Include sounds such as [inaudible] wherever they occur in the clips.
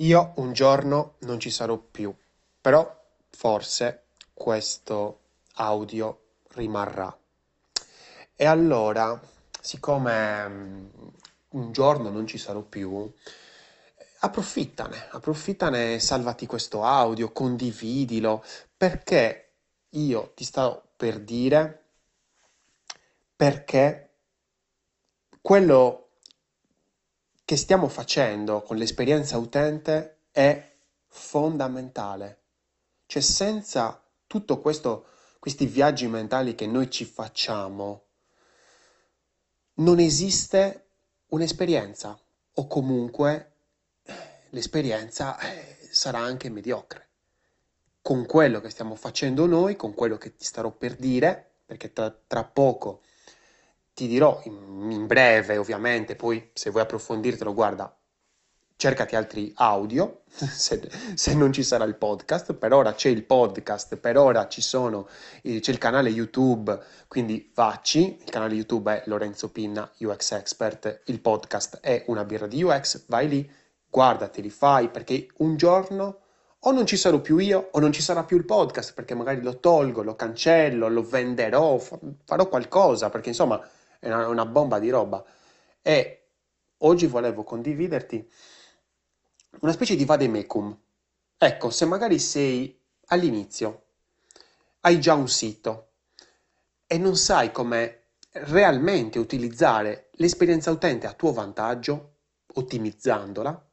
Io un giorno non ci sarò più, però forse questo audio rimarrà. E allora, siccome mm, un giorno non ci sarò più, approfittane, approfittane, salvati questo audio, condividilo, perché io ti sto per dire perché quello che stiamo facendo con l'esperienza utente è fondamentale. Cioè senza tutto questo, questi viaggi mentali che noi ci facciamo, non esiste un'esperienza o comunque l'esperienza eh, sarà anche mediocre. Con quello che stiamo facendo noi, con quello che ti starò per dire, perché tra, tra poco ti dirò in, in breve ovviamente, poi se vuoi approfondirtelo, guarda, cercati altri audio [laughs] se, se, non ci sarà il podcast. Per ora c'è il podcast, per ora ci sono, c'è il canale YouTube, quindi vacci. Il canale YouTube è Lorenzo Pinna, UX Expert. Il podcast è una birra di UX. Vai lì, guardateli, fai perché un giorno o non ci sarò più io o non ci sarà più il podcast perché magari lo tolgo, lo cancello, lo venderò, farò qualcosa perché insomma è una, bomba di roba. E oggi volevo condividerti una specie di vademecum. Ecco, se magari sei all'inizio, hai già un sito e non sai come realmente utilizzare l'esperienza utente a tuo vantaggio, ottimizzandola,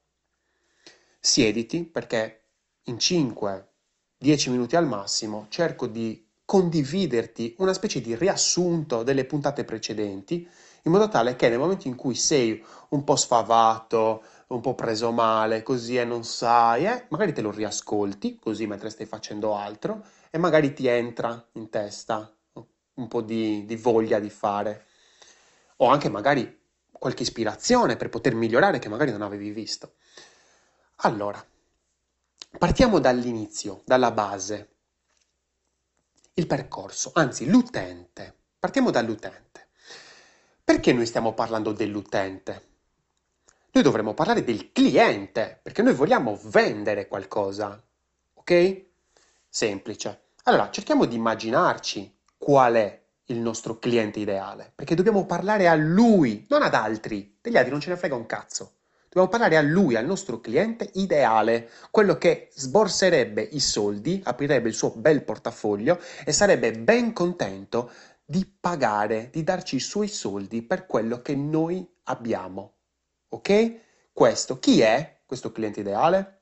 siediti perché in 5-10 minuti al massimo cerco di condividerti una specie di riassunto delle puntate precedenti, in modo tale che nel momento in cui sei un po' sfavato, un po' preso male, così e non sai, eh, magari te lo riascolti, così mentre stai facendo altro, e magari ti entra in testa un po' di, di voglia di fare, o anche magari qualche ispirazione per poter migliorare che magari non avevi visto. Allora, partiamo dall'inizio, dalla base il percorso, anzi l'utente. Partiamo dall'utente. Perché noi stiamo parlando dell'utente? Noi dovremmo parlare del cliente, perché noi vogliamo vendere qualcosa. Ok? Semplice. Allora, cerchiamo di immaginarci qual è il nostro cliente ideale, perché dobbiamo parlare a lui, non ad altri. Degli altri non ce ne frega un cazzo. Dobbiamo parlare a lui, al nostro cliente ideale, quello che sborserebbe i soldi, aprirebbe il suo bel portafoglio e sarebbe ben contento di pagare, di darci i suoi soldi per quello che noi abbiamo. Ok? Questo chi è questo cliente ideale?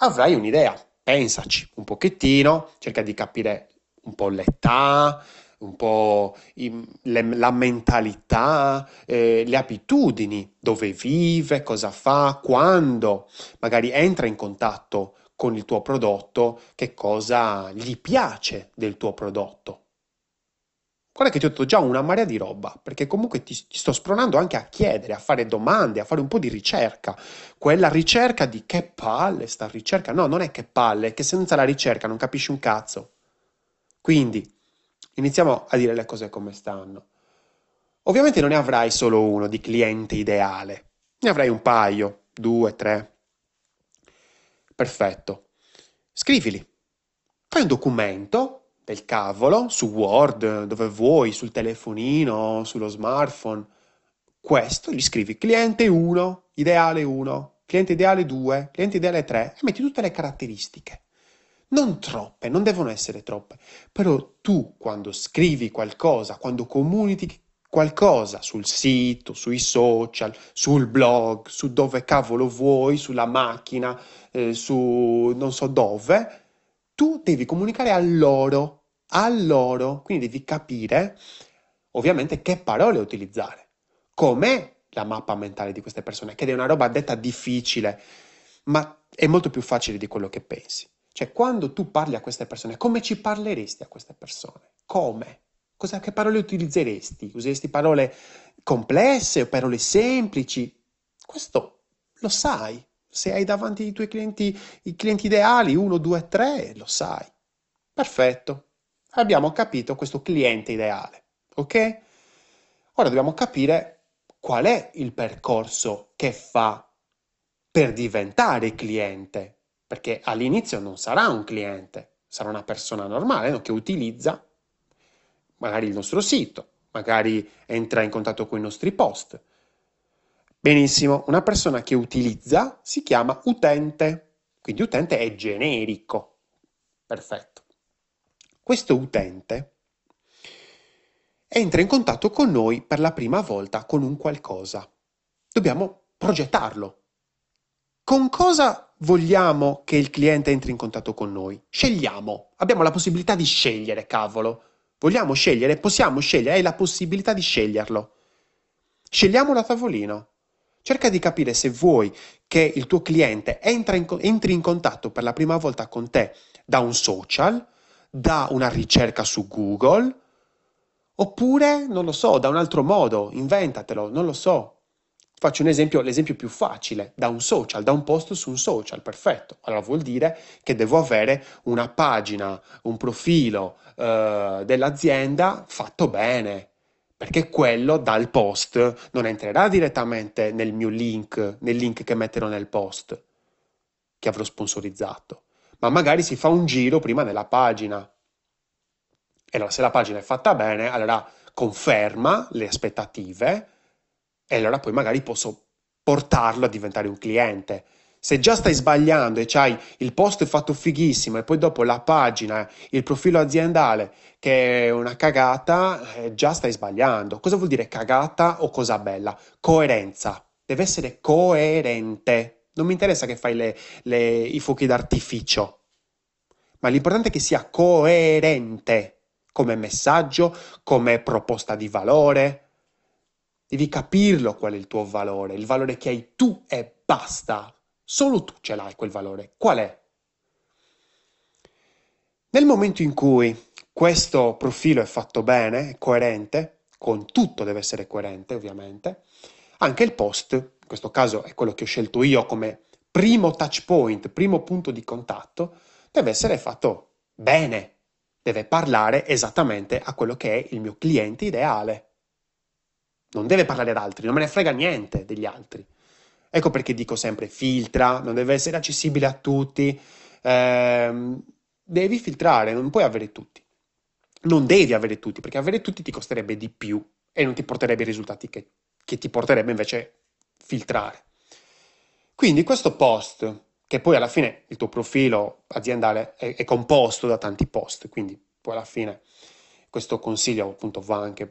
Avrai un'idea, pensaci un pochettino, cerca di capire un po' l'età, un po' i, le, la mentalità, eh, le abitudini, dove vive, cosa fa, quando magari entra in contatto con il tuo prodotto, che cosa gli piace del tuo prodotto. Guarda che ti ho detto già una marea di roba, perché comunque ti, ti, sto spronando anche a chiedere, a fare domande, a fare un po' di ricerca. Quella ricerca di che palle sta ricerca? No, non è che palle, è che senza la ricerca non capisci un cazzo. Quindi, Iniziamo a dire le cose come stanno. Ovviamente non ne avrai solo uno di cliente ideale, ne avrai un paio, due, tre. Perfetto. Scrivili. Fai un documento del cavolo su Word, dove vuoi, sul telefonino, sullo smartphone. Questo gli scrivi cliente 1, ideale 1, cliente ideale 2, cliente ideale 3 e metti tutte le caratteristiche. Non troppe, non devono essere troppe, però tu quando scrivi qualcosa, quando comunichi qualcosa sul sito, sui social, sul blog, su dove cavolo vuoi, sulla macchina, eh, su non so dove, tu devi comunicare a loro, a loro, quindi devi capire ovviamente che parole utilizzare, com'è la mappa mentale di queste persone, che è una roba detta difficile, ma è molto più facile di quello che pensi. Cioè, quando tu parli a queste persone, come ci parleresti a queste persone? Come? Cosa, che parole utilizzeresti? Useresti parole complesse o parole semplici? Questo lo sai. Se hai davanti i tuoi clienti, i clienti ideali, uno, due, tre, lo sai. Perfetto. Abbiamo capito questo cliente ideale. Ok? Ora dobbiamo capire qual è il percorso che fa per diventare cliente, perché all'inizio non sarà un cliente, sarà una persona normale no? che utilizza magari il nostro sito, magari entra in contatto con i nostri post. Benissimo, una persona che utilizza si chiama utente, quindi utente è generico. Perfetto. Questo utente entra in contatto con noi per la prima volta con un qualcosa. Dobbiamo progettarlo. Con cosa vogliamo che il cliente entri in contatto con noi? Scegliamo. Abbiamo la possibilità di scegliere, cavolo. Vogliamo scegliere? Possiamo scegliere, hai la possibilità di sceglierlo. Scegliamo da tavolino. Cerca di capire se vuoi che il tuo cliente in, entri in contatto per la prima volta con te da un social, da una ricerca su Google, oppure, non lo so, da un altro modo, inventatelo, non lo so. Faccio un esempio, l'esempio più facile, da un social, da un post su un social, perfetto. Allora vuol dire che devo avere una pagina, un profilo eh, dell'azienda fatto bene, perché quello dal post non entrerà direttamente nel mio link, nel link che metterò nel post che avrò sponsorizzato, ma magari si fa un giro prima nella pagina. E allora se la pagina è fatta bene, allora conferma le aspettative e allora poi magari posso portarlo a diventare un cliente. Se già stai sbagliando e c'hai il post fatto fighissimo e poi dopo la pagina, il profilo aziendale che è una cagata, eh, già stai sbagliando. Cosa vuol dire cagata o cosa bella? Coerenza. Deve essere coerente. Non mi interessa che fai le, le, i fuochi d'artificio, ma l'importante è che sia coerente come messaggio, come proposta di valore, Devi capirlo qual è il tuo valore, il valore che hai tu e basta. Solo tu ce l'hai quel valore. Qual è? Nel momento in cui questo profilo è fatto bene, è coerente, con tutto deve essere coerente ovviamente, anche il post, in questo caso è quello che ho scelto io come primo touch point, primo punto di contatto, deve essere fatto bene, deve parlare esattamente a quello che è il mio cliente ideale non deve parlare ad altri, non me ne frega niente degli altri. Ecco perché dico sempre filtra, non deve essere accessibile a tutti, ehm, devi filtrare, non puoi avere tutti. Non devi avere tutti, perché avere tutti ti costerebbe di più e non ti porterebbe i risultati che, che ti porterebbe invece filtrare. Quindi questo post, che poi alla fine il tuo profilo aziendale è, è composto da tanti post, quindi poi alla fine questo consiglio appunto va anche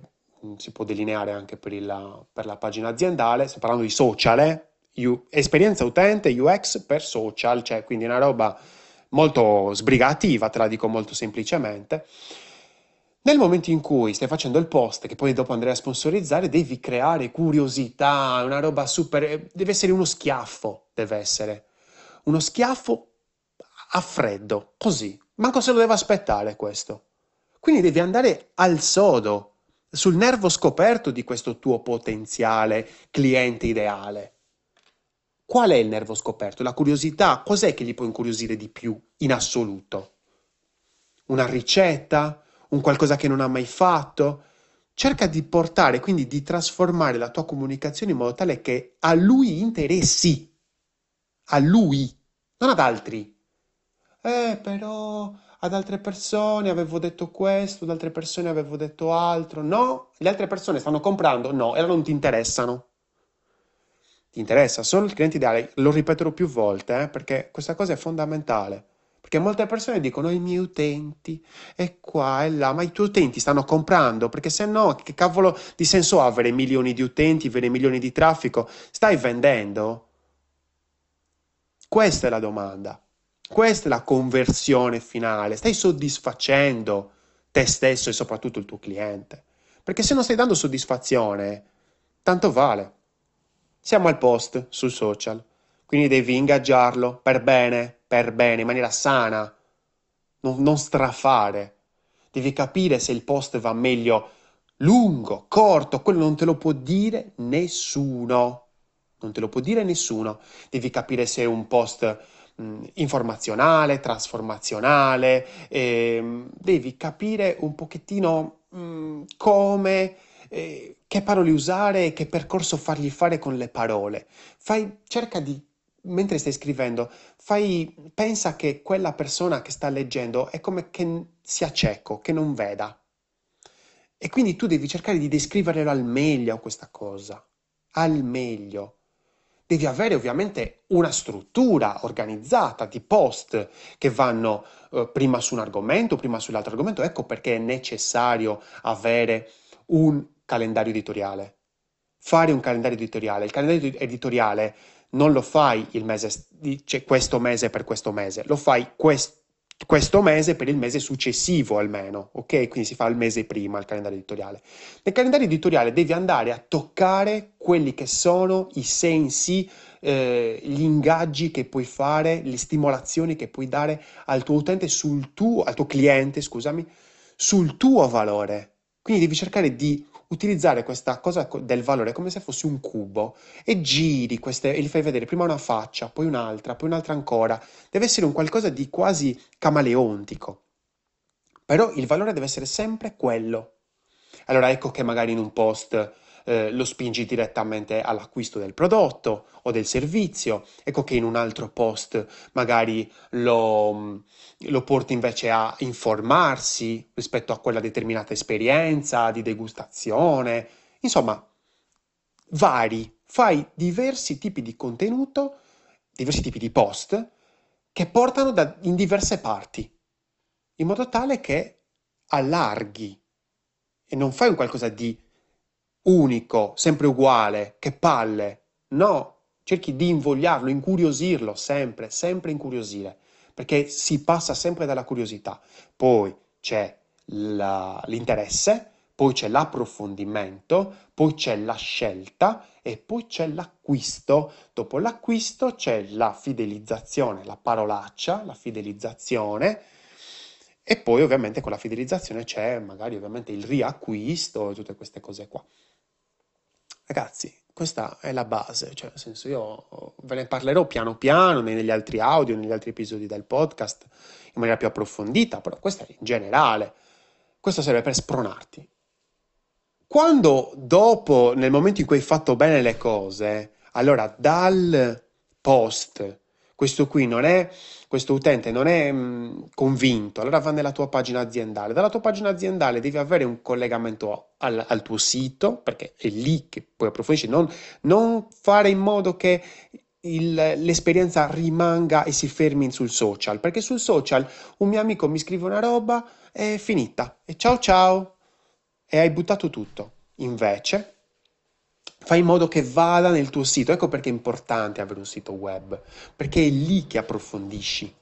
si può delineare anche per, il, per la pagina aziendale, sto parlando di social, eh? U, esperienza utente UX per social, cioè quindi una roba molto sbrigativa, te la dico molto semplicemente. Nel momento in cui stai facendo il post, che poi dopo andrai a sponsorizzare, devi creare curiosità, una roba super... deve essere uno schiaffo, deve essere. Uno schiaffo a freddo, così. Manco se lo deve aspettare questo. Quindi devi andare al sodo, sul nervo scoperto di questo tuo potenziale cliente ideale. Qual è il nervo scoperto? La curiosità? Cos'è che gli può incuriosire di più in assoluto? Una ricetta? Un qualcosa che non ha mai fatto? Cerca di portare, quindi di trasformare la tua comunicazione in modo tale che a lui interessi. A lui, non ad altri. Eh, però ad altre persone avevo detto questo, ad altre persone avevo detto altro. No, le altre persone stanno comprando? No, e allora non ti interessano. Ti interessa solo il cliente ideale, lo ripeterò più volte, eh, perché questa cosa è fondamentale. Perché molte persone dicono i miei utenti, e qua e là, ma i tuoi utenti stanno comprando, perché se no, che cavolo di senso ha avere milioni di utenti, avere milioni di traffico? Stai vendendo? Questa è la domanda. Questa è la conversione finale. Stai soddisfacendo te stesso e soprattutto il tuo cliente. Perché se non stai dando soddisfazione, tanto vale. Siamo al post sul social, quindi devi ingaggiarlo per bene, per bene, in maniera sana, non, non strafare. Devi capire se il post va meglio lungo, corto, quello non te lo può dire nessuno. Non te lo può dire nessuno. Devi capire se è un post mh, informazionale, trasformazionale, eh, devi capire un pochettino mh, come, eh, che parole usare e che percorso fargli fare con le parole. Fai, cerca di mentre stai scrivendo, fai, pensa che quella persona che sta leggendo è come che sia cieco, che non veda. E quindi tu devi cercare di descriverlo al meglio questa cosa, al meglio. Devi avere ovviamente una struttura organizzata di post che vanno eh, prima su un argomento, prima sull'altro argomento. Ecco perché è necessario avere un calendario editoriale. Fare un calendario editoriale. Il calendario editoriale non lo fai il mese, cioè questo mese per questo mese, lo fai questo questo mese per il mese successivo almeno, ok? Quindi si fa il mese prima il calendario editoriale. Nel calendario editoriale devi andare a toccare quelli che sono i sensi, eh, gli ingaggi che puoi fare, le stimolazioni che puoi dare al tuo utente, sul tuo, al tuo cliente, scusami, sul tuo valore. Quindi devi cercare di utilizzare questa cosa del valore come se fosse un cubo e giri queste e gli fai vedere prima una faccia, poi un'altra, poi un'altra ancora. Deve essere un qualcosa di quasi camaleontico. Però il valore deve essere sempre quello. Allora ecco che magari in un post eh, lo spingi direttamente all'acquisto del prodotto o del servizio, ecco che in un altro post magari lo, lo porti invece a informarsi rispetto a quella determinata esperienza di degustazione, insomma, vari, fai diversi tipi di contenuto, diversi tipi di post che portano da, in diverse parti, in modo tale che allarghi e non fai un qualcosa di unico, sempre uguale, che palle. No, cerchi di invogliarlo, incuriosirlo, sempre, sempre incuriosire, perché si passa sempre dalla curiosità. Poi c'è la, l'interesse, poi c'è l'approfondimento, poi c'è la scelta e poi c'è l'acquisto. Dopo l'acquisto c'è la fidelizzazione, la parolaccia, la fidelizzazione e poi ovviamente con la fidelizzazione c'è magari ovviamente il riacquisto e tutte queste cose qua. Ragazzi, questa è la base, cioè nel senso io ve ne parlerò piano piano negli altri audio, negli altri episodi del podcast in maniera più approfondita, però questa è in generale. Questo serve per spronarti. Quando dopo, nel momento in cui hai fatto bene le cose, allora dal post questo qui non è, questo utente non è mh, mm, convinto, allora va nella tua pagina aziendale. Dalla tua pagina aziendale devi avere un collegamento al, al tuo sito, perché è lì che puoi approfondire, non, non fare in modo che il, l'esperienza rimanga e si fermi sul social, perché sul social un mio amico mi scrive una roba, è finita, e ciao ciao, e hai buttato tutto. Invece, fai in modo che vada nel tuo sito. Ecco perché è importante avere un sito web, perché è lì che approfondisci.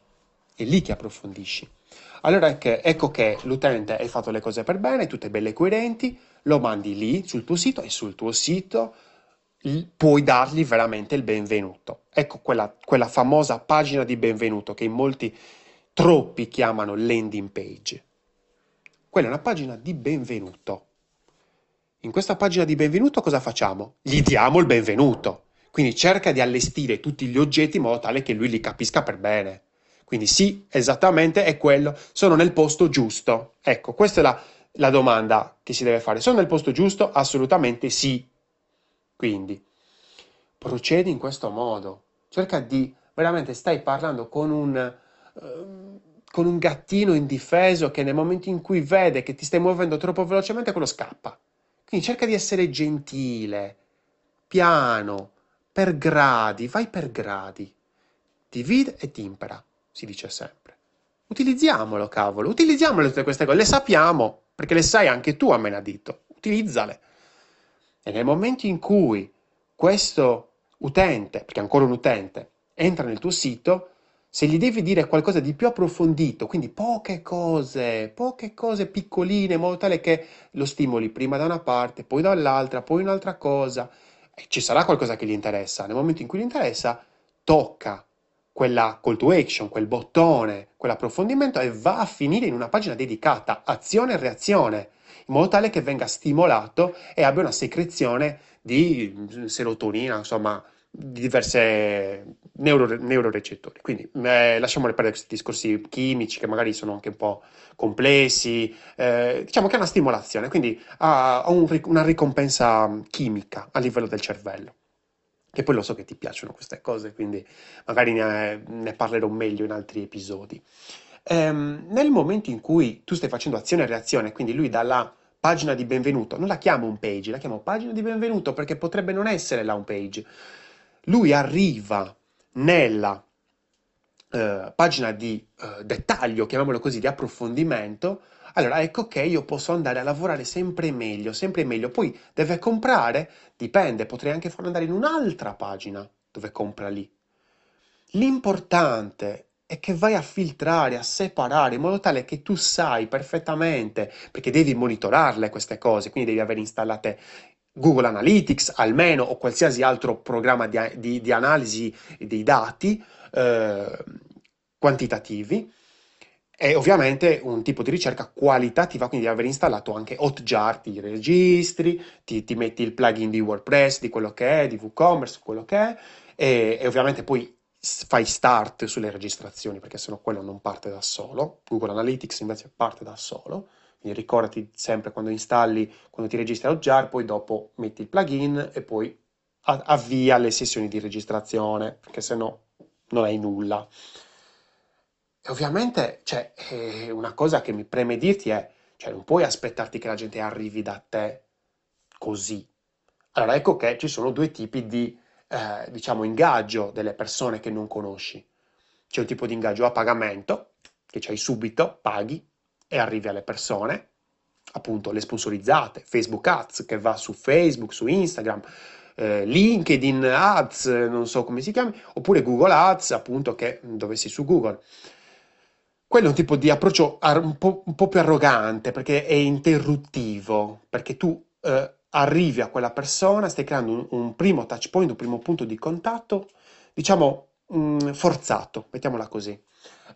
È lì che approfondisci. Allora ecco che l'utente hai fatto le cose per bene, tutte belle e coerenti, lo mandi lì sul tuo sito e sul tuo sito puoi dargli veramente il benvenuto. Ecco quella, quella famosa pagina di benvenuto che in molti, troppi chiamano landing page. Quella è una pagina di benvenuto. In questa pagina di benvenuto cosa facciamo? Gli diamo il benvenuto. Quindi cerca di allestire tutti gli oggetti in modo tale che lui li capisca per bene. Quindi sì, esattamente è quello, sono nel posto giusto. Ecco, questa è la, la domanda che si deve fare. Sono nel posto giusto? Assolutamente sì. Quindi, procedi in questo modo. Cerca di, veramente stai parlando con un... Uh, con un gattino indifeso che nel momento in cui vede che ti stai muovendo troppo velocemente, quello scappa. Quindi cerca di essere gentile, piano, per gradi, vai per gradi. Divide e timpera, si dice sempre. Utilizziamolo, cavolo, utilizziamole tutte queste cose, le sappiamo, perché le sai anche tu a menadito, utilizzale. E nel momento in cui questo utente, perché è ancora un utente, entra nel tuo sito, se gli devi dire qualcosa di più approfondito, quindi poche cose, poche cose piccoline, in modo tale che lo stimoli prima da una parte, poi dall'altra, poi un'altra cosa, ci sarà qualcosa che gli interessa. Nel momento in cui gli interessa, tocca quella call to action, quel bottone, quell'approfondimento e va a finire in una pagina dedicata azione e reazione, in modo tale che venga stimolato e abbia una secrezione di serotonina, insomma, di diverse neuro, neurorecettori. Quindi eh, lasciamo perdere questi discorsi chimici che magari sono anche un po' complessi, eh, diciamo che è una stimolazione, quindi ha, ha un, una ricompensa chimica a livello del cervello. che poi lo so che ti piacciono queste cose, quindi magari ne, ne parlerò meglio in altri episodi. Ehm, nel momento in cui tu stai facendo azione e reazione, quindi lui dalla pagina di benvenuto, non la chiamo home page, la chiamo pagina di benvenuto perché potrebbe non essere la home page. Lui arriva nella eh, pagina di eh, dettaglio, chiamiamolo così, di approfondimento, allora ecco che io posso andare a lavorare sempre meglio, sempre meglio. Poi deve comprare, dipende, potrei anche farlo andare in un'altra pagina dove compra lì. L'importante è che vai a filtrare, a separare, in modo tale che tu sai perfettamente, perché devi monitorarle queste cose, quindi devi avere installate Google Analytics almeno o qualsiasi altro programma di, di, di analisi dei dati eh, quantitativi e ovviamente un tipo di ricerca qualitativa, quindi aver installato anche Hotjar, ti registri, ti, ti, metti il plugin di WordPress, di quello che è, di WooCommerce, quello che è, e, e ovviamente poi fai start sulle registrazioni, perché sennò quello non parte da solo. Google Analytics invece parte da solo. Quindi ricordati sempre quando installi, quando ti registri a Hotjar, poi dopo metti il plugin e poi avvia le sessioni di registrazione, perché sennò non hai nulla. E ovviamente, cioè, eh, una cosa che mi preme dirti è, cioè, non puoi aspettarti che la gente arrivi da te così. Allora, ecco che ci sono due tipi di, eh, diciamo, ingaggio delle persone che non conosci. C'è un tipo di ingaggio a pagamento, che c'hai subito, paghi e arrivi alle persone, appunto le sponsorizzate, Facebook Ads che va su Facebook, su Instagram, eh, LinkedIn Ads, non so come si chiami, oppure Google Ads, appunto, che dove sei su Google. Quello è un tipo di approccio un po', un po' più arrogante perché è interruttivo, perché tu eh, arrivi a quella persona, stai creando un, un, primo touch point, un primo punto di contatto, diciamo mh, mm, forzato, mettiamola così.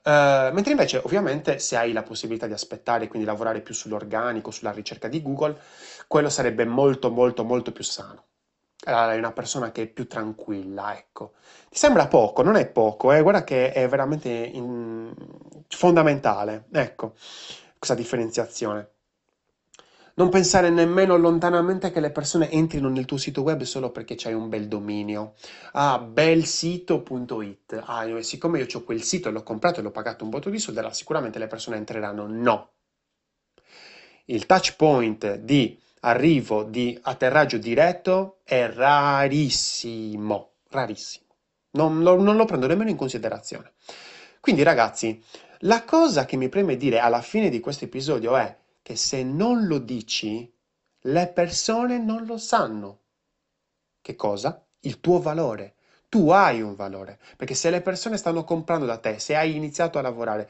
Uh, mentre invece, ovviamente, se hai la possibilità di aspettare e quindi lavorare più sull'organico, sulla ricerca di Google, quello sarebbe molto, molto, molto più sano. Allora, è una persona che è più tranquilla, ecco. Ti sembra poco? Non è poco, eh? Guarda che è veramente in... fondamentale, ecco, questa differenziazione. Non pensare nemmeno lontanamente che le persone entrino nel tuo sito web solo perché c'hai un bel dominio. Ah, belsito.it. Ah, siccome io ho quel sito e l'ho comprato e l'ho pagato un botto di soldi, allora sicuramente le persone entreranno. No. Il touch point di arrivo di atterraggio diretto è rarissimo, rarissimo. Non lo, non lo prendo nemmeno in considerazione. Quindi ragazzi, la cosa che mi preme dire alla fine di questo episodio è che se non lo dici, le persone non lo sanno. Che cosa? Il tuo valore. Tu hai un valore, perché se le persone stanno comprando da te, se hai iniziato a lavorare,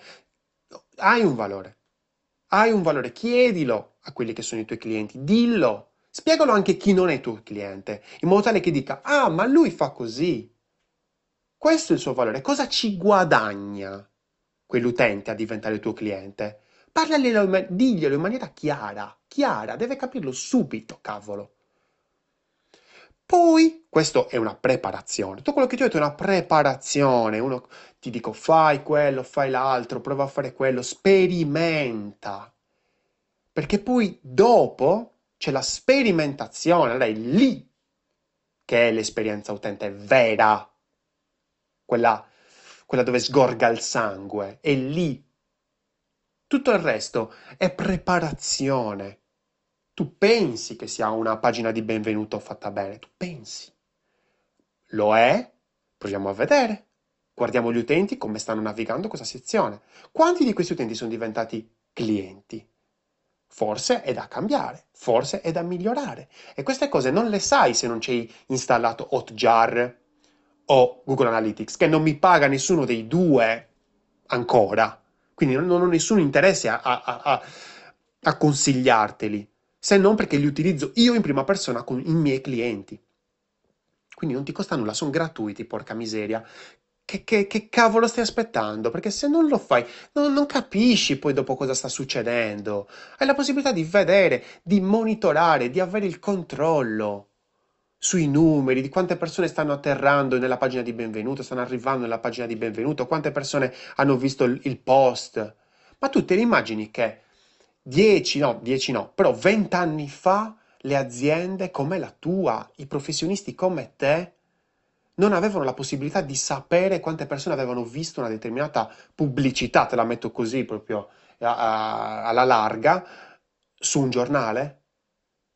hai un valore. Hai un valore, chiedilo a quelli che sono i tuoi clienti, dillo, spiegalo anche a chi non è tuo cliente, in modo tale che dica, ah, ma lui fa così. Questo è il suo valore. Cosa ci guadagna quell'utente a diventare tuo cliente? Parlaglielo, diglielo in maniera chiara, chiara, deve capirlo subito, cavolo. Poi, questo è una preparazione. Tutto quello che ti ho detto è una preparazione. Uno ti dico fai quello, fai l'altro, prova a fare quello, sperimenta. Perché poi dopo c'è la sperimentazione, allora è lì che è l'esperienza utente vera, quella, quella dove sgorga il sangue, è lì. Tutto il resto è preparazione. Tu pensi che sia una pagina di benvenuto fatta bene, tu pensi. Lo è? Proviamo a vedere. Guardiamo gli utenti come stanno navigando questa sezione. Quanti di questi utenti sono diventati clienti? Forse è da cambiare, forse è da migliorare. E queste cose non le sai se non c'hai installato Hotjar o Google Analytics, che non mi paga nessuno dei due ancora. Quindi non, ho nessun interesse a, a, a, a consigliarteli se non perché li utilizzo io in prima persona con i miei clienti. Quindi non ti costa nulla, sono gratuiti, porca miseria. Che, che, che, cavolo stai aspettando? Perché se non lo fai, non, non, capisci poi dopo cosa sta succedendo. Hai la possibilità di vedere, di monitorare, di avere il controllo sui numeri, di quante persone stanno atterrando nella pagina di benvenuto, stanno arrivando nella pagina di benvenuto, quante persone hanno visto il, post. Ma tu te ne immagini che 10, no, 10 no, però 20 anni fa le aziende come la tua, i professionisti come te, non avevano la possibilità di sapere quante persone avevano visto una determinata pubblicità, te la metto così proprio alla larga, su un giornale,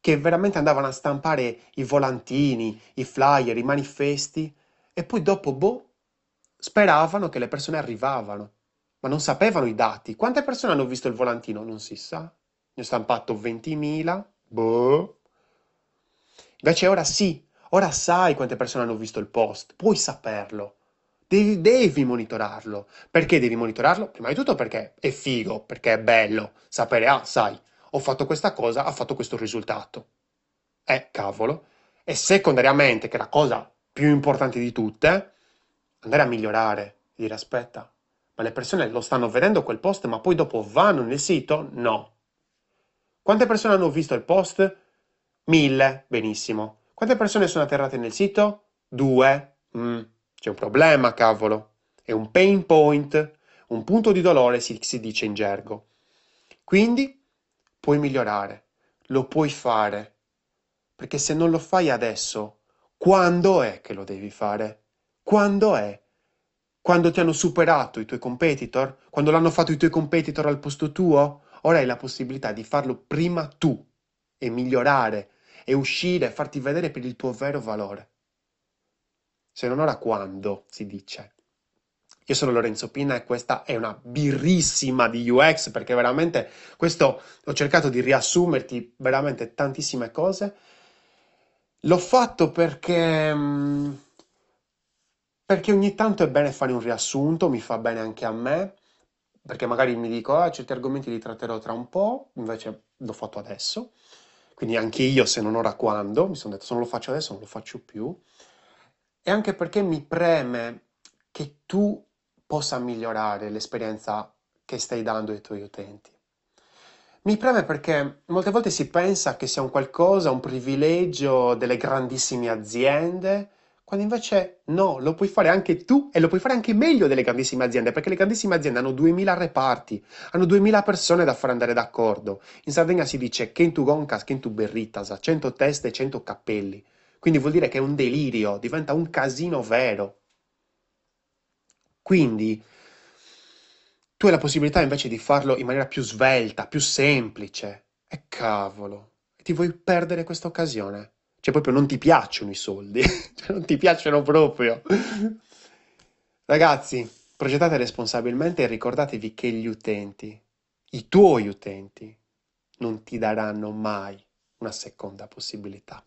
che veramente andavano a stampare i volantini, i flyer, i manifesti, e poi dopo, boh, speravano che le persone arrivavano, ma non sapevano i dati. Quante persone hanno visto il volantino? Non si sa. Ne ho stampato 20.000, boh. Invece ora sì, ora sai quante persone hanno visto il post, puoi saperlo. Devi, devi monitorarlo. Perché devi monitorarlo? Prima di tutto perché è figo, perché è bello sapere, ah, sai, ho fatto questa cosa, ha fatto questo risultato. Eh, cavolo. E secondariamente, che è la cosa più importante di tutte, andare a migliorare, dire aspetta, ma le persone lo stanno vedendo quel post, ma poi dopo vanno nel sito? No. Quante persone hanno visto il post? Mille, benissimo. Quante persone sono atterrate nel sito? Due. Mm, c'è un problema, cavolo. È un pain point, un punto di dolore, si, si dice in gergo. Quindi puoi migliorare, lo puoi fare, perché se non lo fai adesso, quando è che lo devi fare? Quando è? Quando ti hanno superato i tuoi competitor? Quando l'hanno fatto i tuoi competitor al posto tuo? Ora hai la possibilità di farlo prima tu e migliorare e uscire e farti vedere per il tuo vero valore. Se non ora quando, si dice. Io sono Lorenzo Pina e questa è una birrissima di UX perché veramente questo ho cercato di riassumerti veramente tantissime cose. L'ho fatto perché, mm, perché ogni tanto è bene fare un riassunto, mi fa bene anche a me, perché magari mi dico, ah, certi argomenti li tratterò tra un po', invece l'ho fatto adesso. Quindi anche io, se non ora quando, mi sono detto, se non lo faccio adesso non lo faccio più. E anche perché mi preme che tu possa migliorare l'esperienza che stai dando ai tuoi utenti. Mi preme perché molte volte si pensa che sia un qualcosa, un privilegio delle grandissime aziende, quando invece no, lo puoi fare anche tu e lo puoi fare anche meglio delle grandissime aziende, perché le grandissime aziende hanno 2000 reparti, hanno 2000 persone da far andare d'accordo. In Sardegna si dice che tu goncas, che tu berritas, 100 teste e 100 cappelli. Quindi vuol dire che è un delirio, diventa un casino vero. Quindi tu hai la possibilità invece di farlo in maniera più svelta, più semplice. E cavolo, ti vuoi perdere questa occasione? Cioè proprio non ti piacciono i soldi, [laughs] cioè, non ti piacciono proprio. Ragazzi, progettate responsabilmente e ricordatevi che gli utenti, i tuoi utenti, non ti daranno mai una seconda possibilità.